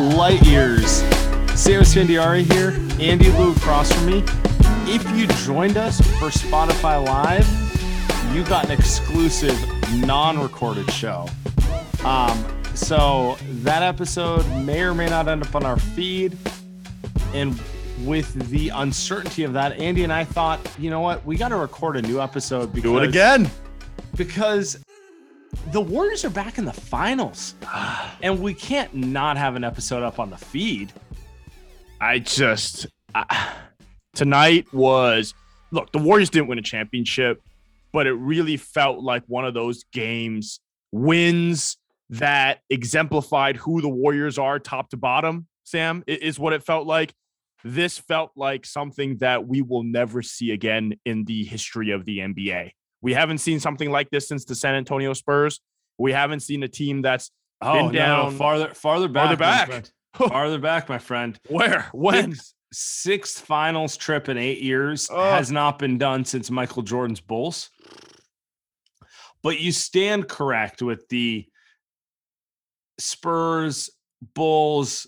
Light Years. Sam Esfandiari here, Andy Liu across from me. If you joined us for Spotify Live, you got an exclusive non-recorded show. Um, so that episode may or may not end up on our feed. And with the uncertainty of that, Andy and I thought, you know what, we got to record a new episode because Do it again. because the Warriors are back in the finals, and we can't not have an episode up on the feed. I just I, tonight was look. The Warriors didn't win a championship, but it really felt like one of those games wins that exemplified who the Warriors are, top to bottom. Sam is what it felt like. This felt like something that we will never see again in the history of the NBA. We haven't seen something like this since the San Antonio Spurs. We haven't seen a team that's Oh, Been no, down- farther, farther back, farther back. farther back, my friend. where when Sixth, sixth finals trip in eight years Ugh. has not been done since Michael Jordan's Bulls. But you stand correct with the Spurs, Bulls.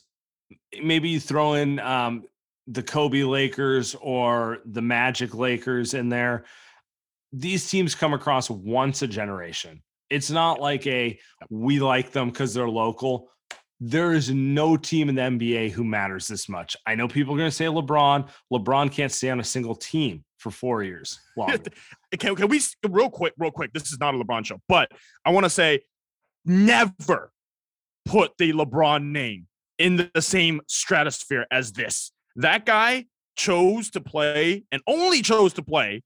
Maybe you throw in um, the Kobe Lakers or the Magic Lakers in there. These teams come across once a generation. It's not like a we like them because they're local there is no team in the NBA who matters this much. I know people are going to say LeBron. LeBron can't stay on a single team for four years long. can, can we real quick, real quick? This is not a LeBron show, but I want to say never put the LeBron name in the, the same stratosphere as this. That guy chose to play and only chose to play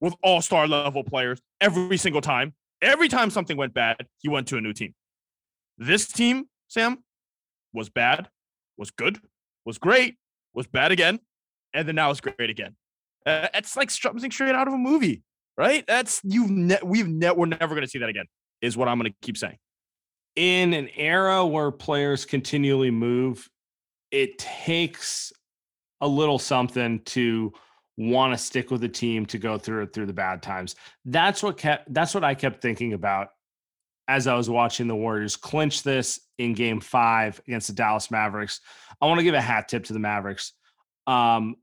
with all star level players every single time. Every time something went bad, he went to a new team. This team, Sam, was bad, was good, was great, was bad again, and then now it's great again. Uh, it's like something straight out of a movie, right? That's you've ne- we've ne- we're never going to see that again. Is what I'm going to keep saying. in an era where players continually move, it takes a little something to want to stick with the team to go through through the bad times. That's what kept that's what I kept thinking about as I was watching the Warriors clinch this in game 5 against the Dallas Mavericks. I want to give a hat tip to the Mavericks. Um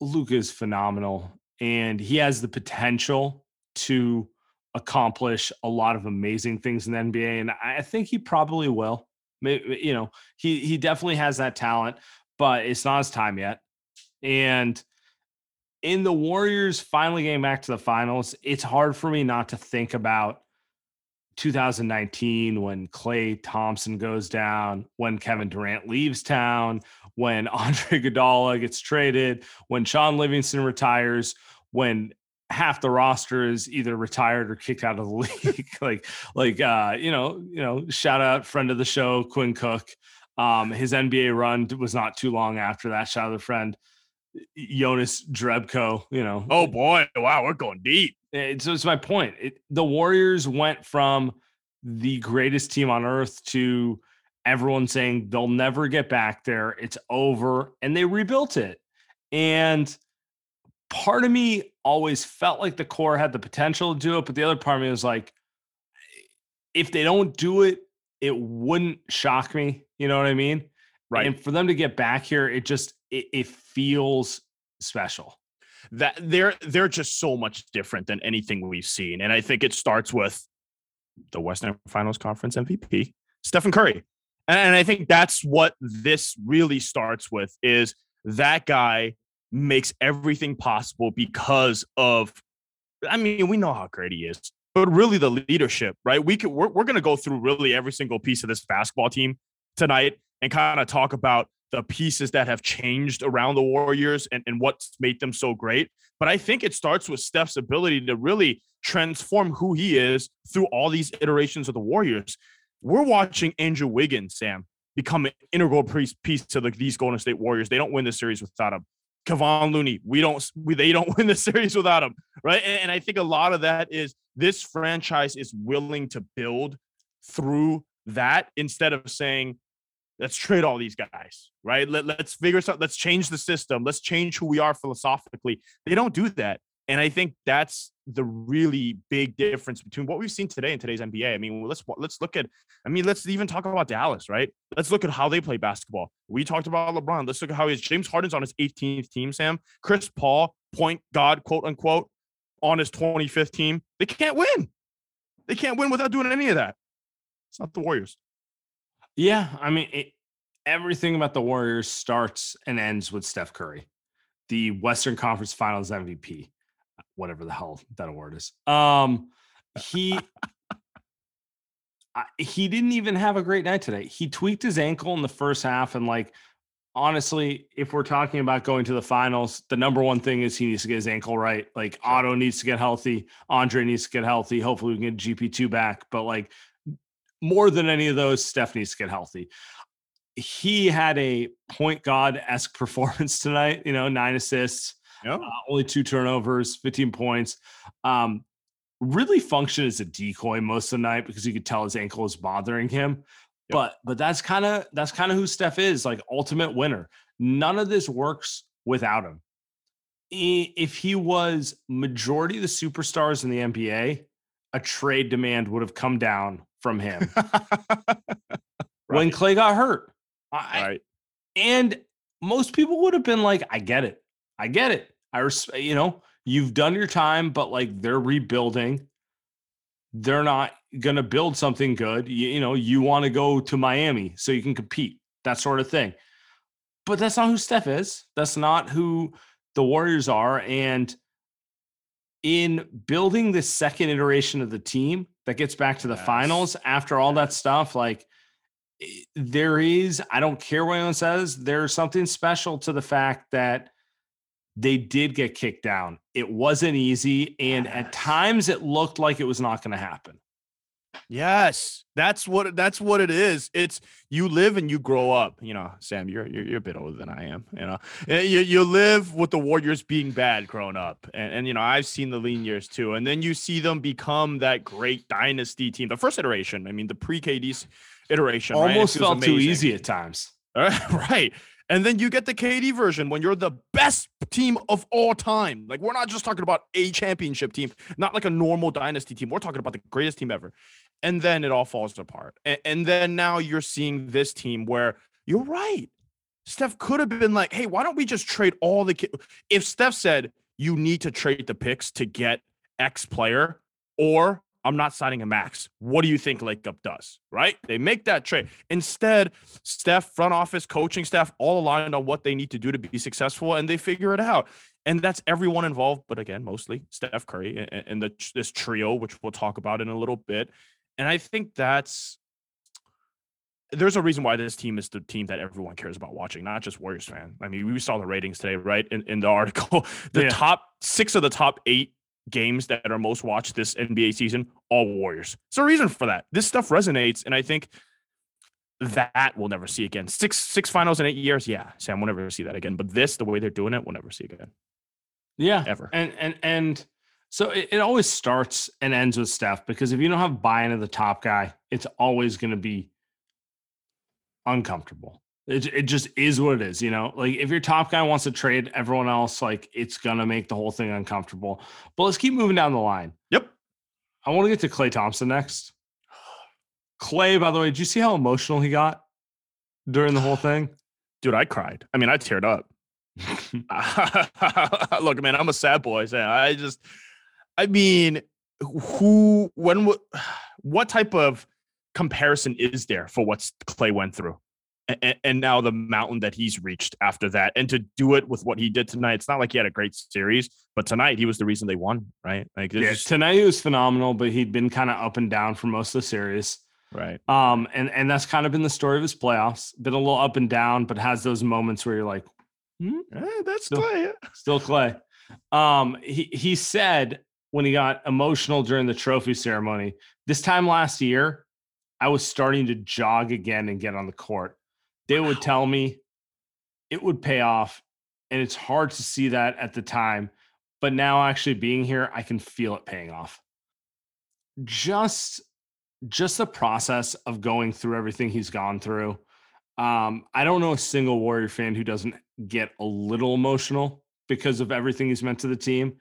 Luka is phenomenal and he has the potential to accomplish a lot of amazing things in the NBA, and I I think he probably will. Maybe, you know, he he definitely has that talent, but it's not his time yet. And in the Warriors finally getting back to the finals, it's hard for me not to think about 2019 when Klay Thompson goes down, when Kevin Durant leaves town, when Andre Iguodala gets traded, when Shaun Livingston retires, when half the roster is either retired or kicked out of the league. like, like uh, you know, you know, shout out friend of the show, Quinn Cook. Um, his NBA run was not too long after that. Shout out to friend Jonas Jerebko. You know, Oh boy, wow, we're going deep. Eh, it's, it's my point. It, the Warriors went from the greatest team on earth to everyone saying they'll never get back there. It's over. And they rebuilt it. And part of me always felt like the core had the potential to do it, but the other part of me was like, eh, if they don't do it, it wouldn't shock me. You know what I mean? Right. And for them to get back here, it just it, it feels special. That they're they're just so much different than anything we've seen. And I think it starts with the Western Finals Conference MVP, Stephen Curry. And I think that's what this really starts with is that guy makes everything possible because of I mean, we know how great he is, but really the leadership, right? We could we're, we're gonna go through really every single piece of this basketball team tonight and kind of talk about the pieces that have changed around the Warriors and, and what's made them so great. But I think it starts with Steph's ability to really transform who he is through all these iterations of the Warriors. We're watching Andrew Wiggins, Sam, become an integral piece, piece to the, these Golden State Warriors. They don't win the series without him. Kevon Looney, we don't, we, they don't win the series without him, right? And, and I think a lot of that is this franchise is willing to build through that instead of saying, let's trade all these guys, right? Let, let's figure something, let's change the system, let's change who we are philosophically. They don't do that. And I think that's the really big difference between what we've seen today in today's NBA. I mean, let's let's look at. I mean, let's even talk about Dallas, right? Let's look at how they play basketball. We talked about LeBron. Let's look at how he's James Harden's on his 18th team. Sam, Chris Paul, point guard, quote unquote, on his 25th team. They can't win. They can't win without doing any of that. It's not the Warriors. Yeah, I mean, it, everything about the Warriors starts and ends with Steph Curry, the Western Conference Finals MVP, whatever the hell that award is. Um, he I, he didn't even have a great night today. He tweaked his ankle in the first half, and like honestly, if we're talking about going to the finals, the number one thing is he needs to get his ankle right. Like Otto needs to get healthy, Andre needs to get healthy. Hopefully, we can get GP two back, but like more than any of those, Steph needs to get healthy. He had a point guard esque performance tonight. You know, nine assists, uh, only two turnovers, fifteen points. Um, really functioned as a decoy most of the night because you could tell his ankle was bothering him. Yep. But but that's kind of that's kind of who Steph is, like ultimate winner. None of this works without him. If he was majority of the superstars in the NBA, a trade demand would have come down from him right. when Klay got hurt. I, right. And most people would have been like, I get it. I get it. I, res- uh, you know, you've done your time, but like they're rebuilding. They're not going to build something good. You, you know, you want to go to Miami so you can compete, that sort of thing. But that's not who Steph is. That's not who the Warriors are. And in building the second iteration of the team that gets back to the yes. finals after all that stuff, like there is, I don't care what anyone says, there's something special to the fact that they did get kicked down. It wasn't easy. And yes. at times it looked like it was not going to happen. Yes, that's what that's what it is. It's you live and you grow up. You know, Sam, you're you're, you're a bit older than I am. You know, eh, you you live with the Warriors being bad growing up, and, and you know I've seen the lean years too. And then you see them become that great dynasty team, the first iteration. I mean, the pre KD iteration almost right? felt amazing. too easy at times. right. And then you get the KD version when you're the best team of all time. Like we're not just talking about a championship team, not like a normal dynasty team. We're talking about the greatest team ever. And then it all falls apart. And, and then now you're seeing this team where you're right. Steph could have been like, "Hey, why don't we just trade all the ki-? If Steph said you need to trade the picks to get X player, or I'm not signing a max. What do you think Lacob does? Right? They make that trade. Instead, Steph, front office, coaching staff, all aligned on what they need to do to be successful, and they figure it out. And that's everyone involved, but again, mostly Steph Curry and, and the, this trio, which we'll talk about in a little bit. And I think that's there's a reason why this team is the team that everyone cares about watching, not just Warriors fan. I mean, we saw the ratings today, right? In, in the article, the yeah. top six of the top eight games that are most watched this NBA season, all Warriors. So a reason for that. This stuff resonates, and I think that we'll never see again. Six six finals in eight years, yeah, Sam, we'll never see that again. But this, the way they're doing it, we'll never see again. Yeah, ever. And and and so it, it always starts and ends with Steph because if you don't have buy-in of the top guy, it's always going to be uncomfortable. It, it just is what it is, you know. Like if your top guy wants to trade everyone else, like it's gonna make the whole thing uncomfortable. But let's keep moving down the line. Yep. I want to get to Klay Thompson next. Klay, by the way, did you see how emotional he got during the whole thing? Dude, I cried. I mean, I teared up. Look, man, I'm a sad boy. So I just, I mean, who, when, what type of comparison is there for what Klay went through? And, and, now the mountain that he's reached after that, and to do it with what he did tonight, it's not like he had a great series, but tonight he was the reason they won, right? Like yeah, just, tonight he was phenomenal, but he'd been kind of up and down for most of the series, right? Um, and and that's kind of been the story of his playoffs. Been a little up and down, but has those moments where you're like, hmm? eh, that's still, Klay, still Klay. Um, he he said when he got emotional during the trophy ceremony this time last year, I was starting to jog again and get on the court they would tell me it would pay off. And it's hard to see that at the time. But now actually being here, I can feel it paying off. Just just the process of going through everything he's gone through. Um, I don't know a single Warrior fan who doesn't get a little emotional because of everything he's meant to the team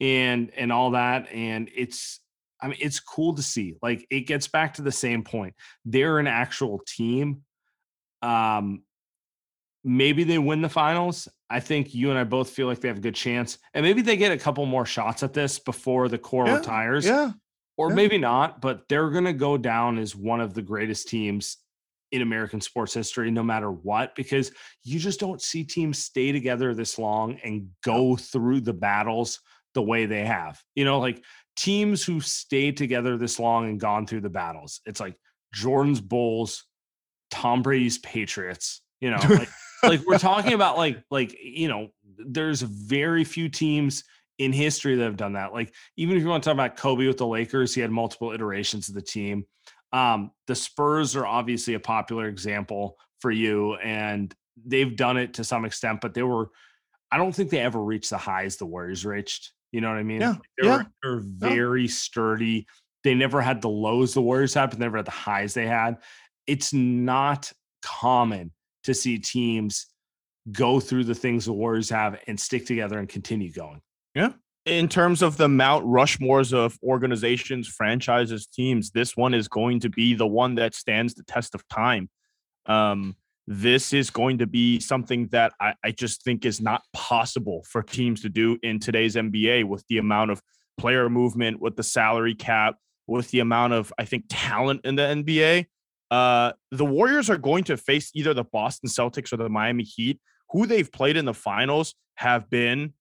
and and all that. And it's I mean, it's cool to see. Like it gets back to the same point. They're an actual team um, maybe they win the finals. I think you and I both feel like they have a good chance, and maybe they get a couple more shots at this before the core yeah, retires. Yeah, or yeah. maybe not, but they're going to go down as one of the greatest teams in American sports history, no matter what, because you just don't see teams stay together this long and go through the battles the way they have. You know, like teams who stayed together this long and gone through the battles. It's like Jordan's Bulls, Tom Brady's Patriots. You know, like, like we're talking about like like you know, there's very few teams in history that have done that. Like even if you want to talk about Kobe with the Lakers, he had multiple iterations of the team. Um, the Spurs are obviously a popular example for you, and they've done it to some extent, but they were. I don't think they ever reached the highs the Warriors reached. You know what I mean? Yeah, they yeah. Were, they're very yeah. sturdy. They never had the lows the Warriors had, but never had the highs they had it's not common to see teams go through the things the Warriors have and stick together and continue going. Yeah. In terms of the Mount Rushmores of organizations, franchises, teams, this one is going to be the one that stands the test of time. Um, this is going to be something that I, I just think is not possible for teams to do in today's NBA with the amount of player movement, with the salary cap, with the amount of, I think, talent in the NBA. Uh, the Warriors are going to face either the Boston Celtics or the Miami Heat, who they've played in the finals have been,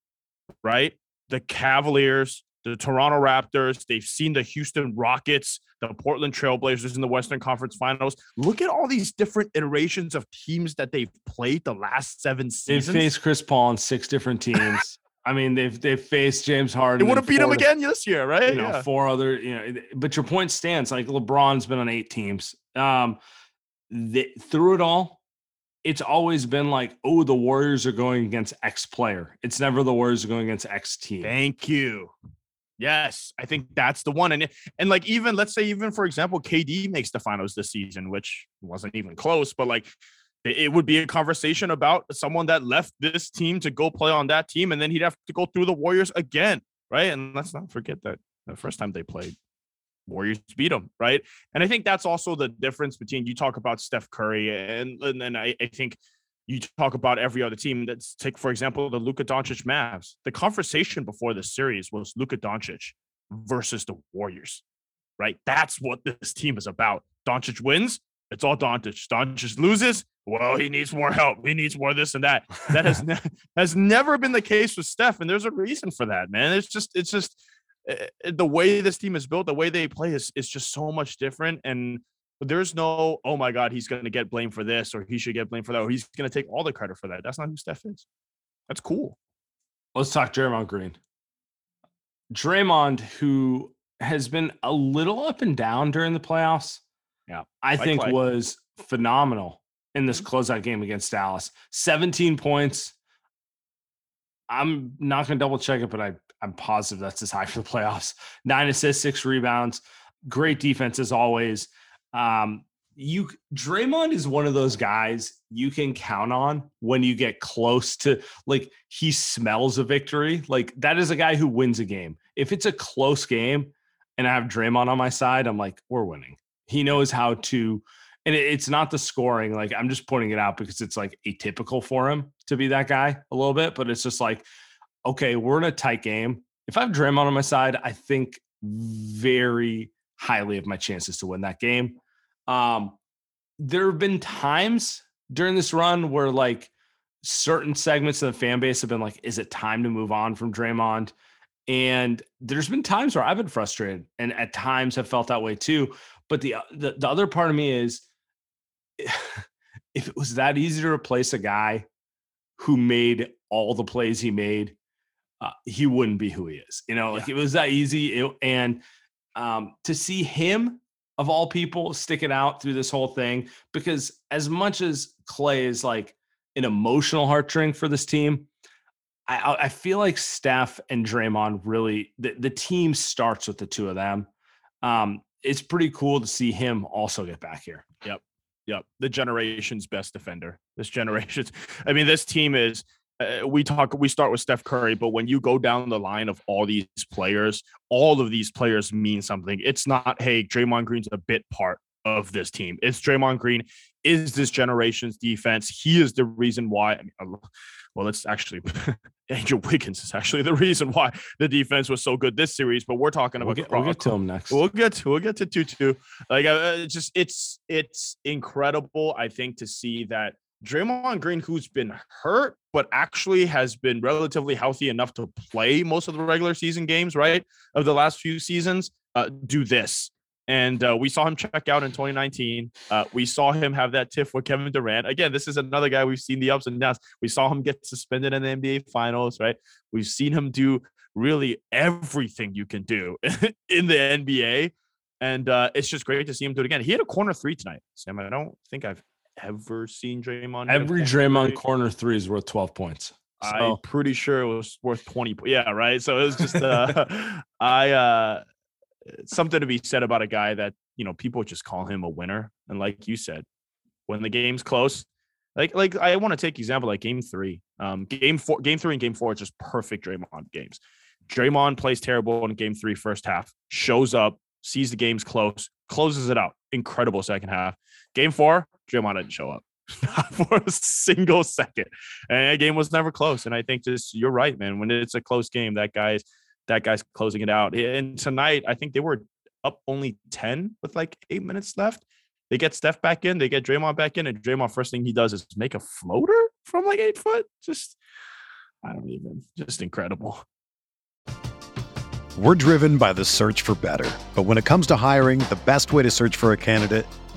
right? The Cavaliers, the Toronto Raptors. They've seen the Houston Rockets, the Portland Trailblazers in the Western Conference Finals. Look at all these different iterations of teams that they've played the last seven seasons. They've faced Chris Paul on six different teams. I mean, they've they've faced James Harden. They would have beat him again this year, right? You know, yeah. four other. You know, but your point stands. Like LeBron's been on eight teams. Um, the, through it all, it's always been like, oh, the Warriors are going against X player. It's never the Warriors are going against X team. Thank you. Yes, I think that's the one. And and like even let's say even for example, KD makes the finals this season, which wasn't even close, but like it would be a conversation about someone that left this team to go play on that team, and then he'd have to go through the Warriors again, right? And let's not forget that the first time they played, Warriors beat them, right? And I think that's also the difference between you talk about Steph Curry and and I, I think you talk about every other team. Let's take for example the Luka Doncic Mavs. The conversation before the series was Luka Doncic versus the Warriors, right? That's what this team is about. Doncic wins, it's all Doncic. Doncic loses, well, he needs more help. He needs more this and that. That has ne- has never been the case with Steph, and there's a reason for that, man. It's just it's just uh, the way this team is built, the way they play is is just so much different. And there's no, oh my God, he's going to get blamed for this, or he should get blamed for that, or he's going to take all the credit for that. That's not who Steph is. That's cool. Let's talk Draymond Green. Draymond, who has been a little up and down during the playoffs, yeah, I like think was phenomenal in this mm-hmm. closeout game against Dallas. 17 points. I'm not going to double check it, but I, I'm positive that's as high for the playoffs. Nine assists, six rebounds. Great defense as always. Um, you Draymond is one of those guys you can count on when you get close to like he smells a victory. Like that is a guy who wins a game. If it's a close game and I have Draymond on my side, I'm like, we're winning. He knows how to, and it, it's not the scoring. Like I'm just pointing it out because it's like atypical for him to be that guy a little bit, but it's just like, okay, we're in a tight game. If I have Draymond on my side, I think very highly of my chances to win that game. Um, there have been times during this run where like certain segments of the fan base have been like, is it time to move on from Draymond? And there's been times where I've been frustrated and at times have felt that way too. But the, the, the other part of me is if it was that easy to replace a guy who made all the plays he made, uh, he wouldn't be who he is. You know, like yeah. it was that easy. It, and um, to see him of all people stick it out through this whole thing, because as much as Klay is like an emotional heartstring for this team, I, I feel like Steph and Draymond really the, the team starts with the two of them. Um, it's pretty cool to see him also get back here. Yep. Yep. The generation's best defender. This generation's, I mean, this team is uh, we talk we start with Steph Curry, but when you go down the line of all these players, all of these players mean something. It's not hey, Draymond Green's a bit part of this team. It's Draymond Green is this generation's defense. He is the reason why. I mean, well, it's actually Andrew Wiggins is actually the reason why the defense was so good this series. But we're talking about we'll get, we'll get to him next. We'll get to we'll get to two two. Like uh, it's just it's it's incredible. I think to see that Draymond Green, who's been hurt, but actually has been relatively healthy enough to play most of the regular season games, right? Of the last few seasons, uh, do this. And uh, we saw him check out in 2019. Uh, we saw him have that tiff with Kevin Durant. Again, this is another guy we've seen the ups and downs. We saw him get suspended in the NBA Finals, right? We've seen him do really everything you can do in the NBA. And uh, it's just great to see him do it again. He had a corner three tonight, Sam. I don't think I've ever seen Draymond. Every Draymond corner three is worth 12 points. So. I'm pretty sure it was worth 20. Yeah, right. So it was just uh I uh something to be said about a guy that, you know, people just call him a winner. And like you said, when the game's close, like like I want to take example like game three. Um game four, game three and game four are just perfect Draymond games. Draymond plays terrible in game three, first half, shows up, sees the game's close, closes it out. Incredible second half. Game four, Draymond didn't show up for a single second, and the game was never close. And I think just you're right, man. When it's a close game, that guy's that guy's closing it out. And tonight, I think they were up only ten with like eight minutes left. They get Steph back in, they get Draymond back in, and Draymond first thing he does is make a floater from like eight foot. Just I don't even, just incredible. We're driven by the search for better, but when it comes to hiring, the best way to search for a candidate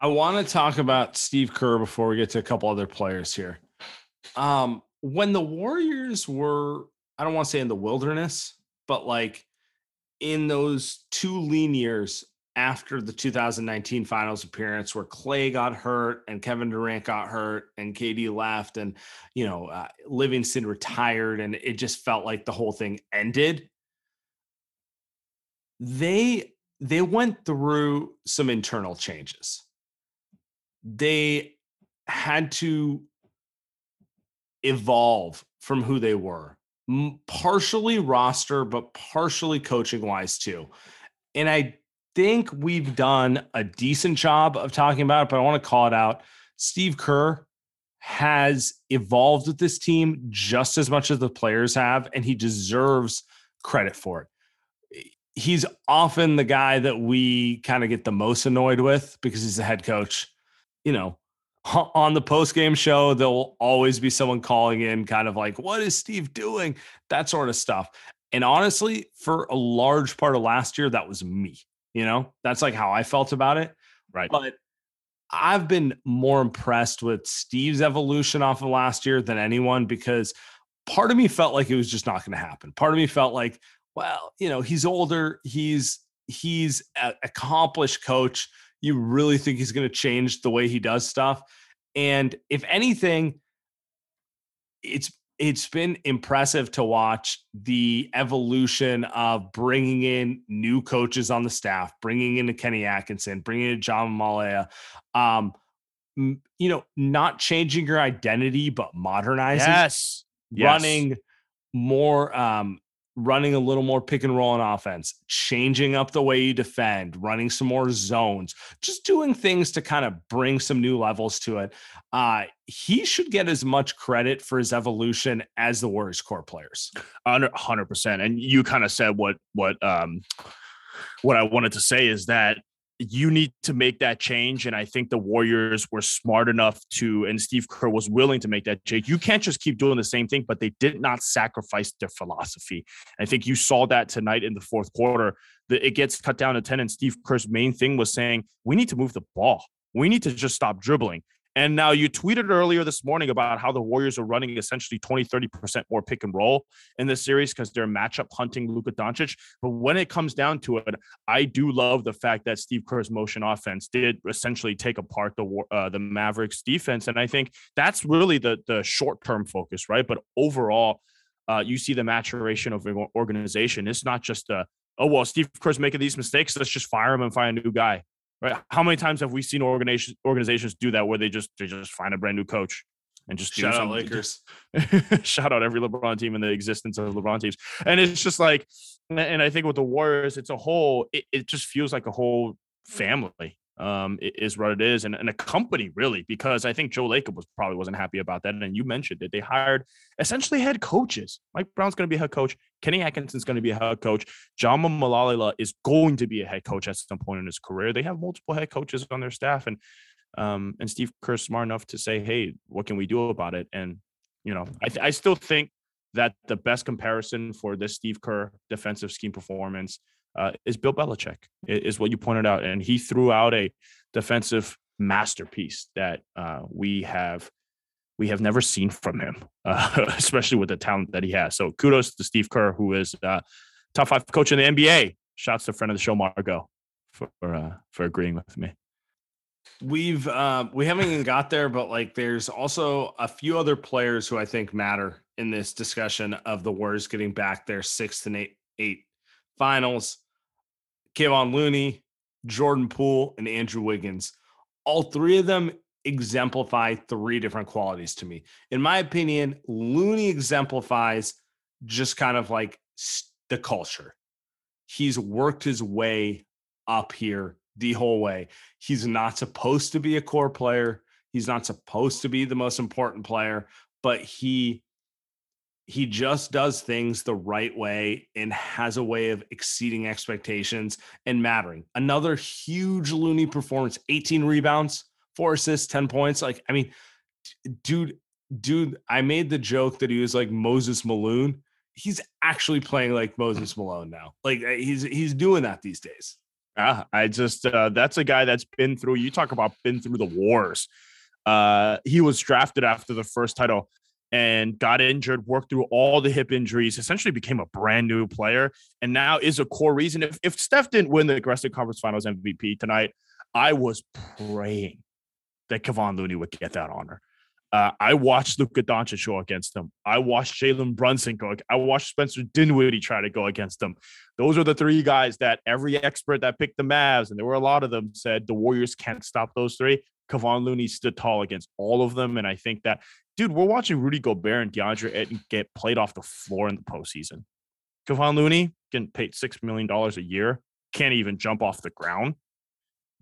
I want to talk about Steve Kerr before we get to a couple other players here. Um, when the Warriors were, I don't want to say in the wilderness, but like in those two lean years after the 2019 finals appearance where Klay got hurt and Kevin Durant got hurt and KD left and you know uh, Livingston retired and it just felt like the whole thing ended they they went through some internal changes they had to evolve from who they were partially roster but partially coaching wise too and i think we've done a decent job of talking about it, but I want to call it out. Steve Kerr has evolved with this team just as much as the players have, and he deserves credit for it. He's often the guy that we kind of get the most annoyed with because he's the head coach. You know, on the post game show, there'll always be someone calling in, kind of like, What is Steve doing? That sort of stuff. And honestly, for a large part of last year, that was me. You know, that's like how I felt about it. Right. But I've been more impressed with Steve's evolution off of last year than anyone because part of me felt like it was just not going to happen. Part of me felt like, well, you know, he's older, he's he's an accomplished coach. You really think he's going to change the way he does stuff? And if anything, it's it's been impressive to watch the evolution of bringing in new coaches on the staff, bringing in a Kenny Atkinson, bringing in Jama Mahlalela. Um, you know, not changing your identity, but modernizing. Yes. Running yes. more um, running a little more pick and roll on offense, changing up the way you defend, running some more zones, just doing things to kind of bring some new levels to it. Uh, he should get as much credit for his evolution as the Warriors core players. 100%. And you kind of said what, what, um, what I wanted to say is that you need to make that change. And I think the Warriors were smart enough to, and Steve Kerr was willing to make that change. You can't just keep doing the same thing, but they did not sacrifice their philosophy. I think you saw that tonight in the fourth quarter. That it gets cut down to 10. And Steve Kerr's main thing was saying, we need to move the ball. We need to just stop dribbling. And now you tweeted earlier this morning about how the Warriors are running essentially 20, 30% more pick and roll in this series because they're matchup hunting Luka Doncic. But when it comes down to it, I do love the fact that Steve Kerr's motion offense did essentially take apart the uh, the Mavericks defense. And I think that's really the, the short term focus, right? But overall, uh, you see the maturation of an organization. It's not just a, oh, well, Steve Kerr's making these mistakes. Let's just fire him and find a new guy right? How many times have we seen organizations organizations do that where they just they just find a brand new coach and just shout out Lakers, shout out every LeBron team in the existence of LeBron teams, and it's just like, and I think with the Warriors, it's a whole. It, it just feels like a whole family, um, is what it is, and, and a company really, because I think Joe Lacob was probably wasn't happy about that. And you mentioned that they hired essentially head coaches. Mike Brown's going to be head coach. Kenny Atkinson's going to be a head coach. Jama Mahlalela is going to be a head coach at some point in his career. They have multiple head coaches on their staff, and um, and Steve Kerr's smart enough to say, "Hey, what can we do about it?" And you know, I, th- I still think that the best comparison for this Steve Kerr defensive scheme performance uh, is Bill Belichick, is what you pointed out. And he threw out a defensive masterpiece that uh, we have we have never seen from him, uh, especially with the talent that he has. So kudos to Steve Kerr, who is uh, top five coach in the NBA. Shouts to friend of the show, Margot, for uh, for agreeing with me. We've uh, we haven't even got there, but like there's also a few other players who I think matter in this discussion of the Warriors getting back their sixth and eight eight finals. Kevon Looney, Jordan Poole, and Andrew Wiggins. All three of them exemplify three different qualities to me. In my opinion, Looney exemplifies just kind of like the culture. He's worked his way up here the whole way. He's not supposed to be a core player. He's not supposed to be the most important player, but he he just does things the right way and has a way of exceeding expectations and mattering. Another huge Looney performance 18 rebounds, four assists, 10 points. Like, I mean, dude, dude, I made the joke that he was like Moses Malone. He's actually playing like Moses Malone now. Like uh, he's he's doing that these days. Yeah, I just uh, that's a guy that's been through. You talk about been through the wars. Uh, he was drafted after the first title and got injured, worked through all the hip injuries, essentially became a brand new player, and now is a core reason. If, if Steph didn't win the Aggressive Conference Finals MVP tonight, I was praying that Kevon Looney would get that honor. Uh, I watched Luka Doncic go against them. I watched Jalen Brunson go. I watched Spencer Dinwiddie try to go against them. Those are the three guys that every expert that picked the Mavs, and there were a lot of them, said the Warriors can't stop those three. Kevon Looney stood tall against all of them. And I think that, dude, we're watching Rudy Gobert and DeAndre Ayton get played off the floor in the postseason. Kevon Looney getting paid $6 million a year, can't even jump off the ground,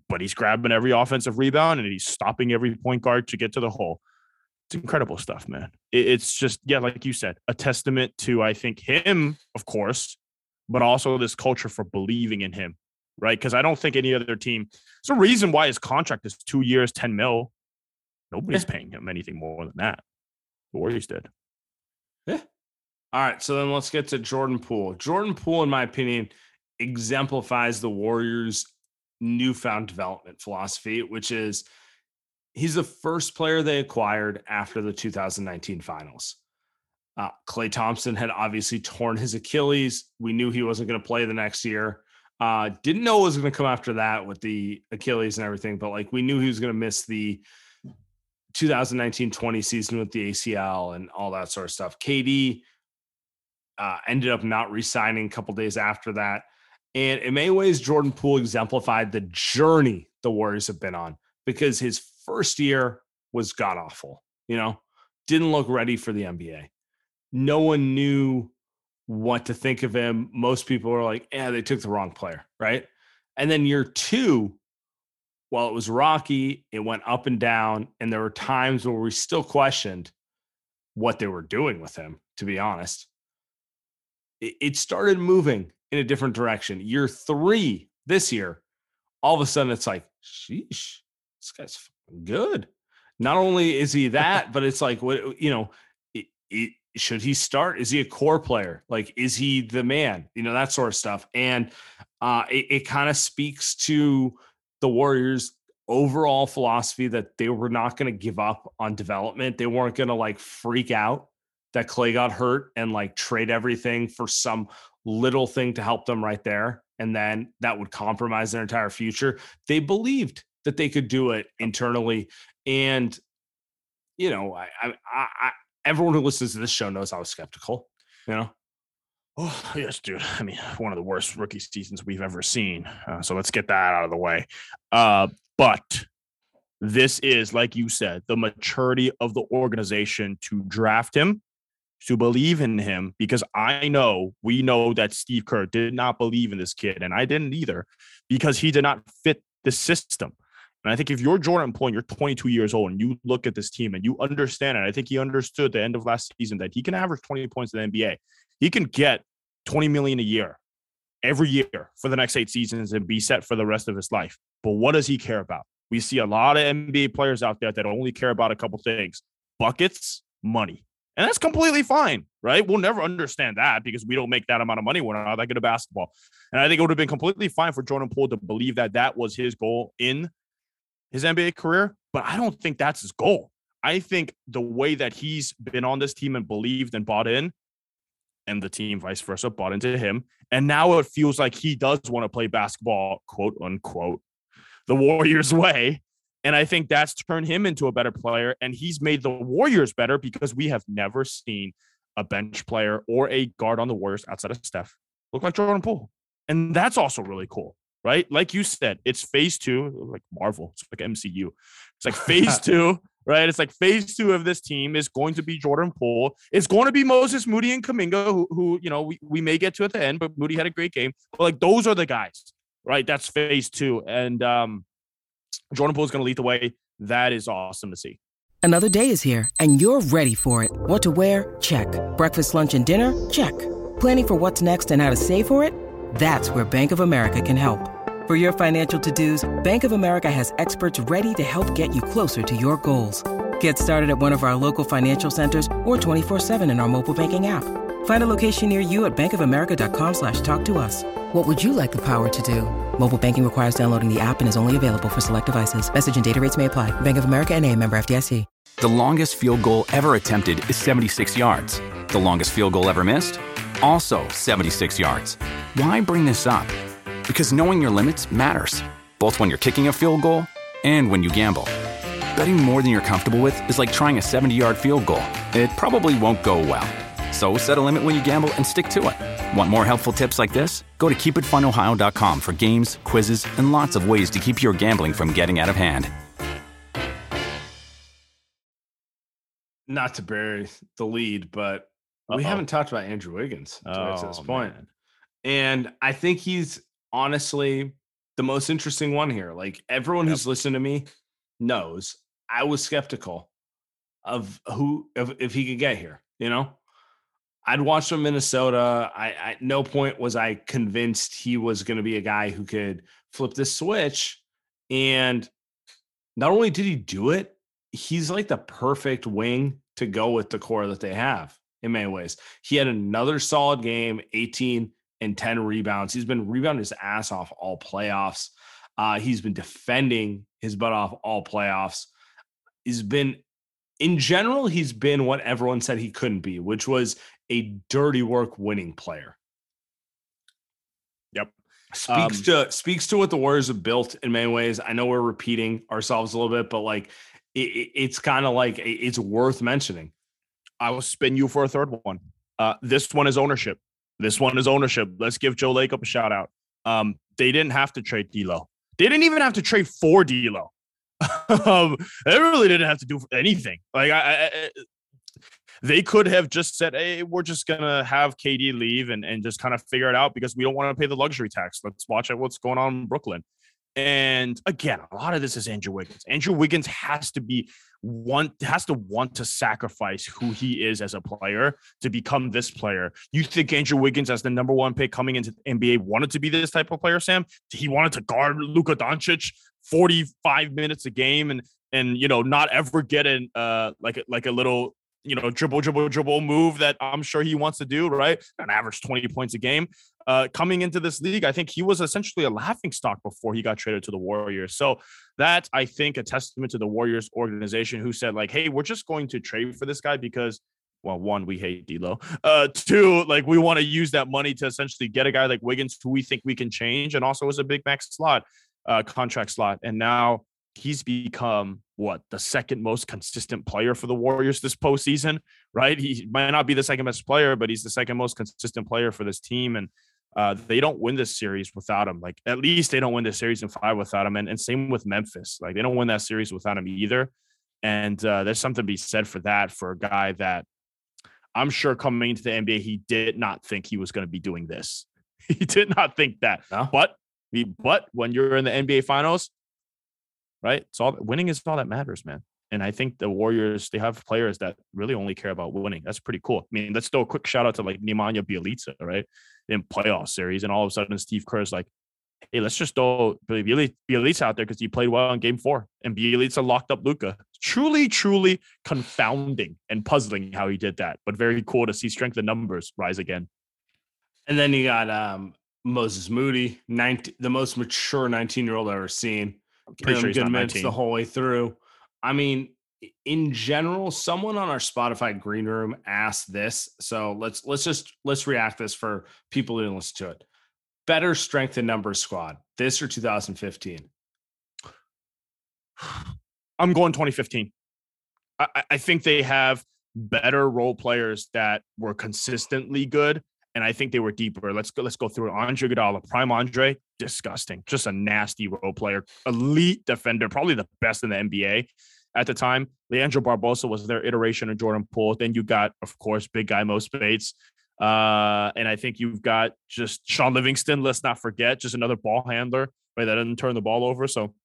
but he's grabbing every offensive rebound and he's stopping every point guard to get to the hole. It's incredible stuff, man. It's just, yeah, like you said, a testament to, I think, him, of course, but also this culture for believing in him right? Because I don't think any other team. There's a reason why his contract is two years, ten mil. Nobody's yeah. paying him anything more than that. The Warriors did. Yeah. All right. So then let's get to Jordan Poole. Jordan Poole, in my opinion, exemplifies the Warriors' newfound development philosophy, which is he's the first player they acquired after the 2019 finals. Uh, Klay Thompson had obviously torn his Achilles. We knew he wasn't going to play the next year. Uh, didn't know it was going to come after that with the Achilles and everything, but like we knew he was going to miss the 2019-20 season with the ACL and all that sort of stuff. KD uh, ended up not resigning a couple days after that. And in many ways, Jordan Poole exemplified the journey the Warriors have been on because his first year was god awful. You know, didn't look ready for the NBA. No one knew what to think of him. Most people were like, yeah, they took the wrong player, right? And then year two, while it was rocky, it went up and down. And there were times where we still questioned what they were doing with him, to be honest. It, started moving in a different direction. Year three this year, all of a sudden it's like, sheesh, this guy's good. Not only is he that, but it's like, what, you know, it, it, should he start? Is he a core player? Like, is he the man? You know, that sort of stuff. And uh, it, it kind of speaks to the Warriors' overall philosophy that they were not going to give up on development. They weren't going to like freak out that Klay got hurt and like trade everything for some little thing to help them right there. And then that would compromise their entire future. They believed that they could do it internally. And, you know, I, I, I everyone who listens to this show knows I was skeptical. You know. Oh yes, dude. I mean, one of the worst rookie seasons we've ever seen. Uh, so let's get that out of the way. Uh, but this is, like you said, the maturity of the organization to draft him, to believe in him, because I know we know that Steve Kerr did not believe in this kid, and I didn't either, because he did not fit the system. And I think if you're Jordan Poole and you're 22 years old and you look at this team and you understand it, I think he understood the end of last season that he can average 20 points in the NBA. He can get 20 million a year every year for the next eight seasons and be set for the rest of his life. But what does he care about? We see a lot of NBA players out there that only care about a couple things buckets, money. And that's completely fine, right? We'll never understand that because we don't make that amount of money. We're not that good at basketball. And I think it would have been completely fine for Jordan Poole to believe that that was his goal in his NBA career, but I don't think that's his goal. I think the way that he's been on this team and believed and bought in, and the team vice versa bought into him. And now it feels like he does want to play basketball, quote unquote, the Warriors way. And I think that's turned him into a better player. And he's made the Warriors better because we have never seen a bench player or a guard on the Warriors outside of Steph look like Jordan Poole. And that's also really cool right? Like you said, it's phase two, like Marvel, it's like MCU. It's like phase two, right? It's like phase two of this team is going to be Jordan Poole. It's going to be Moses Moody and Kuminga, who, who you know, we, we may get to at the end, but Moody had a great game. But like those are the guys, right? That's phase two. And um, Jordan Poole is going to lead the way. That is awesome to see. Another day is here and you're ready for it. What to wear? Check. Breakfast, lunch, and dinner? Check. Planning for what's next and how to save for it? That's where Bank of America can help. For your financial to-dos, Bank of America has experts ready to help get you closer to your goals. Get started at one of our local financial centers or 24-7 in our mobile banking app. Find a location near you at bankofamerica.com slash talk to us. What would you like the power to do? Mobile banking requires downloading the app and is only available for select devices. Message and data rates may apply. Bank of America and a member FDIC. The longest field goal ever attempted is 76 yards. The longest field goal ever missed? Also 76 yards. Why bring this up? Because knowing your limits matters, both when you're kicking a field goal and when you gamble. Betting more than you're comfortable with is like trying a 70 yard field goal. It probably won't go well. So set a limit when you gamble and stick to it. Want more helpful tips like this? Go to keepitfunohio.com for games, quizzes, and lots of ways to keep your gambling from getting out of hand. Not to bury the lead, but we Uh-oh. haven't talked about Andrew Wiggins to Oh, this point. man. And I think he's honestly the most interesting one here. Like everyone Yep. who's listened to me knows I was skeptical of who of if he could get here, you know? I'd watched him in Minnesota. I at no point was I convinced he was going to be a guy who could flip the switch. And not only did he do it, he's like the perfect wing to go with the core that they have in many ways. He had another solid game, 18 and 10 rebounds. He's been rebounding his ass off all playoffs. Uh, he's been defending his butt off all playoffs. He's been, in general, he's been what everyone said he couldn't be, which was a dirty work winning player. Yep. Speaks Um, to speaks to what the Warriors have built in many ways. I know we're repeating ourselves a little bit, but like it, it- it's kind of like it- it's worth mentioning. I will spin you for a third one. Uh, this one is ownership. This one is ownership. Let's give Joe Lacob a shout out. Um, they didn't have to trade D'Lo. They didn't even have to trade for D'Lo. um, they really didn't have to do anything. Like I, I- they could have just said, "Hey, we're just gonna have KD leave and and just kind of figure it out because we don't want to pay the luxury tax. Let's watch out what's going on in Brooklyn." And again, a lot of this is Andrew Wiggins. Andrew Wiggins has to be want has to want to sacrifice who he is as a player to become this player. You think Andrew Wiggins, as the number one pick coming into the NBA, wanted to be this type of player, Sam? He wanted to guard Luka Doncic 45 minutes a game and and you know not ever get an uh like like a little you know dribble dribble dribble move that I'm sure he wants to do right an average 20 points a game uh coming into this league I think he was essentially a laughing stock before he got traded to the Warriors so that I think a testament to the Warriors organization who said like hey we're just going to trade for this guy because well, one, we hate D'Lo. Uh, two, like we want to use that money to essentially get a guy like Wiggins who we think we can change, and also as a big max slot, uh, contract slot. And now he's become what the second most consistent player for the Warriors this postseason, right? He might not be the second best player, but he's the second most consistent player for this team. And uh, they don't win this series without him. Like at least they don't win this series in five without him. And, and same with Memphis. Like they don't win that series without him either. And uh, there's something to be said for that for a guy that I'm sure coming into the NBA, he did not think he was going to be doing this. He did not think that. No. But but when you're in the NBA Finals, right? It's all winning is all that matters, man. And I think the Warriors they have players that really only care about winning. That's pretty cool. I mean, let's throw a quick shout out to like Nemanja Bjelica, right? In playoff series, and all of a sudden Steve Kerr's like, "Hey, let's just throw Bjelica out there because he played well in Game Four, and Bjelica locked up Luka. Truly, truly confounding and puzzling how he did that, but very cool to see strength in numbers rise again. And then you got um, Moses Moody, 19, the most mature 19 year old I've ever seen. Pretty sure he's good minutes 19. the whole way through. I mean, in general, someone on our Spotify green room asked this. So let's let's just let's react this for people who didn't listen to it. Better strength and numbers squad, this or 2015? I'm going 2015. I, I- I think they have better role players that were consistently good, and I think they were deeper. Let's go. Let's go through. Andre Iguodala, prime Andre, disgusting, just a nasty role player, elite defender, probably the best in the NBA at the time. Leandro Barbosa was their iteration of Jordan Poole. Then you got, of course, big guy Mo Speights. Uh, and I think you've got just Shaun Livingston. Let's not forget, just another ball handler, right? That doesn't turn the ball over. So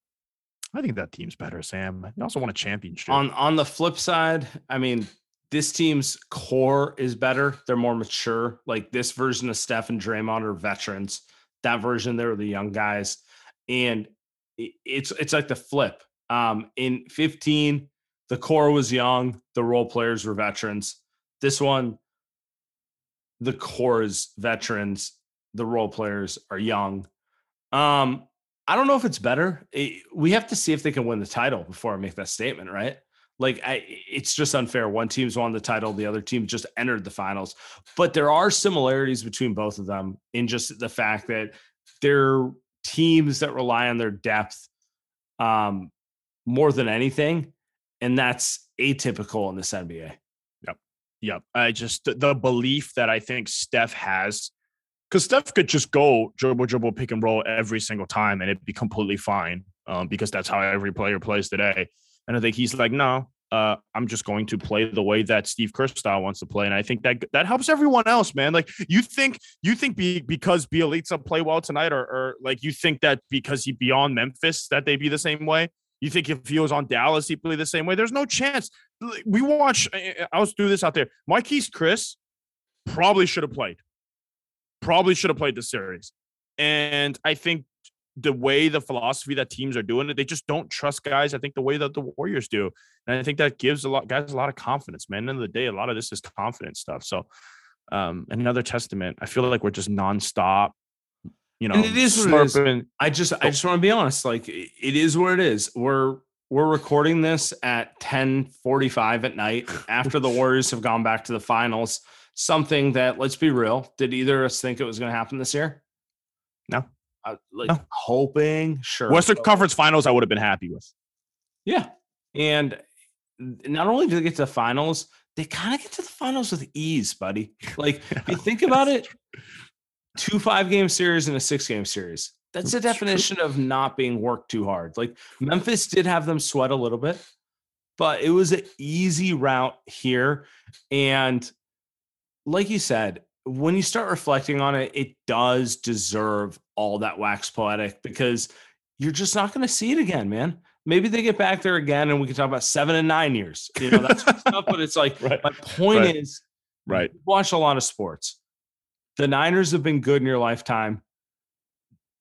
I think that team's better, Sam. You also won a championship. On on the flip side, I mean, this team's core is better. They're more mature. Like this version of Steph and Draymond are veterans. That version, they're the young guys, and it's it's like the flip. Um, in 15, the core was young. The role players were veterans. This one, the core is veterans, the role players are young. Um, I don't know if it's better. It, we have to see if they can win the title before I make that statement, right? Like I, it's just unfair. One team's won the title, the other team just entered the finals. But there are similarities between both of them in just the fact that they're teams that rely on their depth um, more than anything, and that's atypical in this NBA. Yep, yep. I just the belief that I think Steph has because Steph could just go dribble, dribble, pick and roll every single time, and it'd be completely fine um, because that's how every player plays today. And I think he's like, no, uh, I'm just going to play the way that Steve Kerr style wants to play, and I think that that helps everyone else, man. Like you think you think be, because Bjelica play well tonight, or, or like you think that because he beyond Memphis that they be the same way. You think if he was on Dallas, he'd play the same way? There's no chance. We watch. I was through this out there. Marquese Chriss probably should have played. Probably should have played the series. And I think the way the philosophy that teams are doing it, they just don't trust guys. I think the way that the Warriors do, and I think that gives a lot guys a lot of confidence. Man, end of the day, a lot of this is confidence stuff. So, um, another testament. I feel like we're just nonstop. You know, and it is what it is. I just, I just want to be honest. Like, it is what it is. We're we're recording this at 10:45 at night after the Warriors have gone back to the finals. Something that, let's be real, did either of us think it was going to happen this year? No. Uh, like no. hoping, sure. Western so, Conference Finals, I would have been happy with. Yeah, and not only do they get to the finals, they kind of get to the finals with ease, buddy. Like if you think about it, two five game series and a six game series. That's the definition of not being worked too hard. Like Memphis did have them sweat a little bit, but it was an easy route here. And like you said, when you start reflecting on it, it does deserve all that wax poetic because you're just not going to see it again, man. Maybe they get back there again and we can talk about seven and nine years. You know, that's stuff, but it's like right. my point right. is right. Watch a lot of sports. The Niners have been good in your lifetime.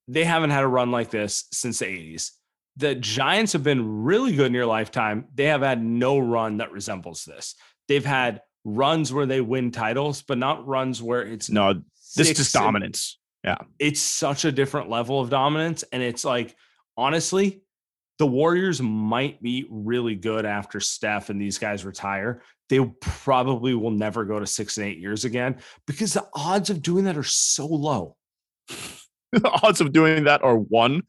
They haven't had a run like this since the 80s. The Giants have been really good in your lifetime. They have had no run that resembles this. They've had runs where they win titles, but not runs where it's no this is dominance. Yeah. It's such a different level of dominance. And it's like, honestly, the Warriors might be really good after Steph and these guys retire. They probably will never go to six and eight years again because the odds of doing that are so low. the odds of doing that are one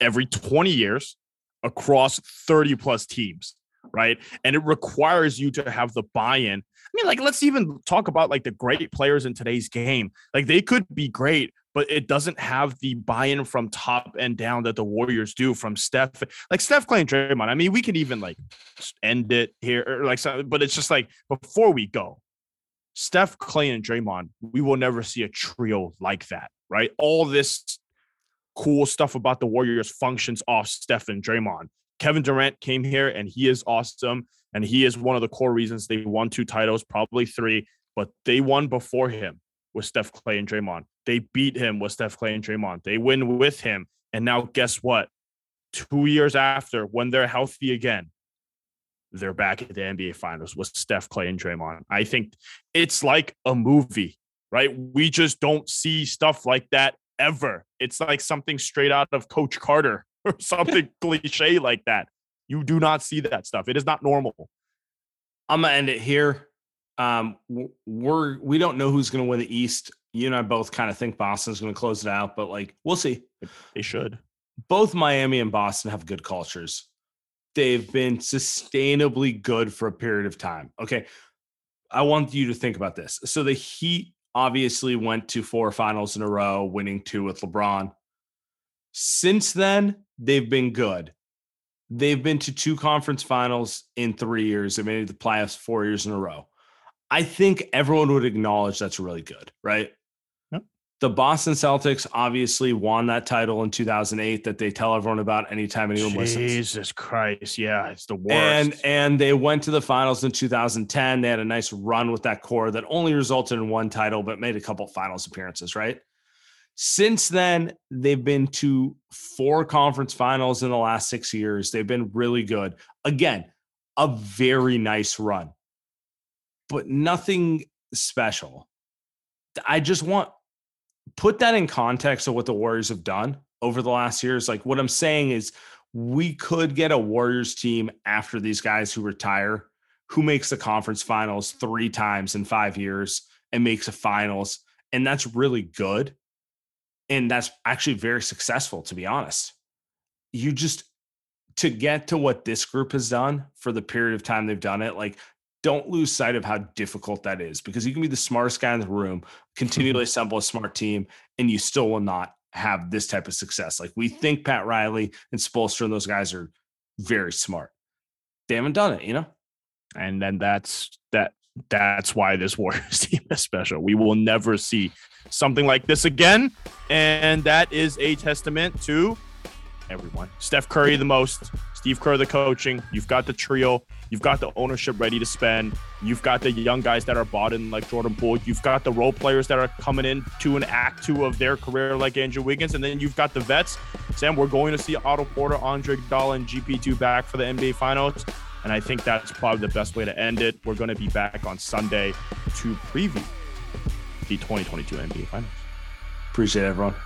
every 20 years across 30 plus teams right? And it requires you to have the buy-in. I mean, like, let's even talk about like the great players in today's game. Like, they could be great, but it doesn't have the buy-in from top and down that the Warriors do from Steph. Like Steph, Klay, and Draymond. I mean, we can even like end it here, or like, but it's just like before we go, Steph, Klay, and Draymond, we will never see a trio like that, right? All this cool stuff about the Warriors functions off Steph and Draymond. Kevin Durant came here and he is awesome. And he is one of the core reasons they won two titles, probably three, but they won before him with Steph Klay and Draymond. They beat him with Steph Klay and Draymond. They win with him. And now, guess what? Two years after, when they're healthy again, they're back at the NBA Finals with Steph Klay and Draymond. I think it's like a movie, right? We just don't see stuff like that ever. It's like something straight out of Coach Carter or something cliche like that. You do not see that stuff. It is not normal. I'm gonna end it here. Um, we're we don't know who's gonna win the East. You and I both kind of think Boston's gonna close it out, but like we'll see. They should. Both Miami and Boston have good cultures. They've been sustainably good for a period of time. Okay. I want you to think about this. So the Heat obviously went to four finals in a row, winning two with LeBron. Since then, they've been good. They've been to two conference finals in three years. They made the playoffs four years in a row. I think everyone would acknowledge that's really good, right? Yep. The Boston Celtics obviously won that title in 2008 that they tell everyone about anytime anyone Jesus listens. Jesus Christ. Yeah, it's the worst. And and they went to the finals in 2010. They had a nice run with that core that only resulted in one title, but made a couple finals appearances, right? Since then, they've been to four conference finals in the last six years. They've been really good. Again, a very nice run, but nothing special. I just want put that in context of what the Warriors have done over the last years. Like what I'm saying is we could get a Warriors team after these guys who retire who makes the conference finals three times in five years and makes a finals. And that's really good. And that's actually very successful, to be honest. You just, to get to what this group has done for the period of time they've done it, like, don't lose sight of how difficult that is because you can be the smartest guy in the room, continually assemble a smart team, and you still will not have this type of success. Like, we think Pat Riley and Spoelstra and those guys are very smart. They haven't done it, you know? and then that's that that's why this Warriors team is special. We will never see something like this again, and that is a testament to everyone. Steph Curry the most, Steve Kerr the coaching. You've got the trio. You've got the ownership ready to spend. You've got the young guys that are bought in like Jordan Poole. You've got the role players that are coming in to an act two of their career like Andrew Wiggins. And then you've got the vets. Sam, we're going to see Otto Porter, Andre Iguodala, and GP2 back for the NBA Finals. And I think that's probably the best way to end it. We're going to be back on Sunday to preview the 2022 NBA Finals. Appreciate it, everyone.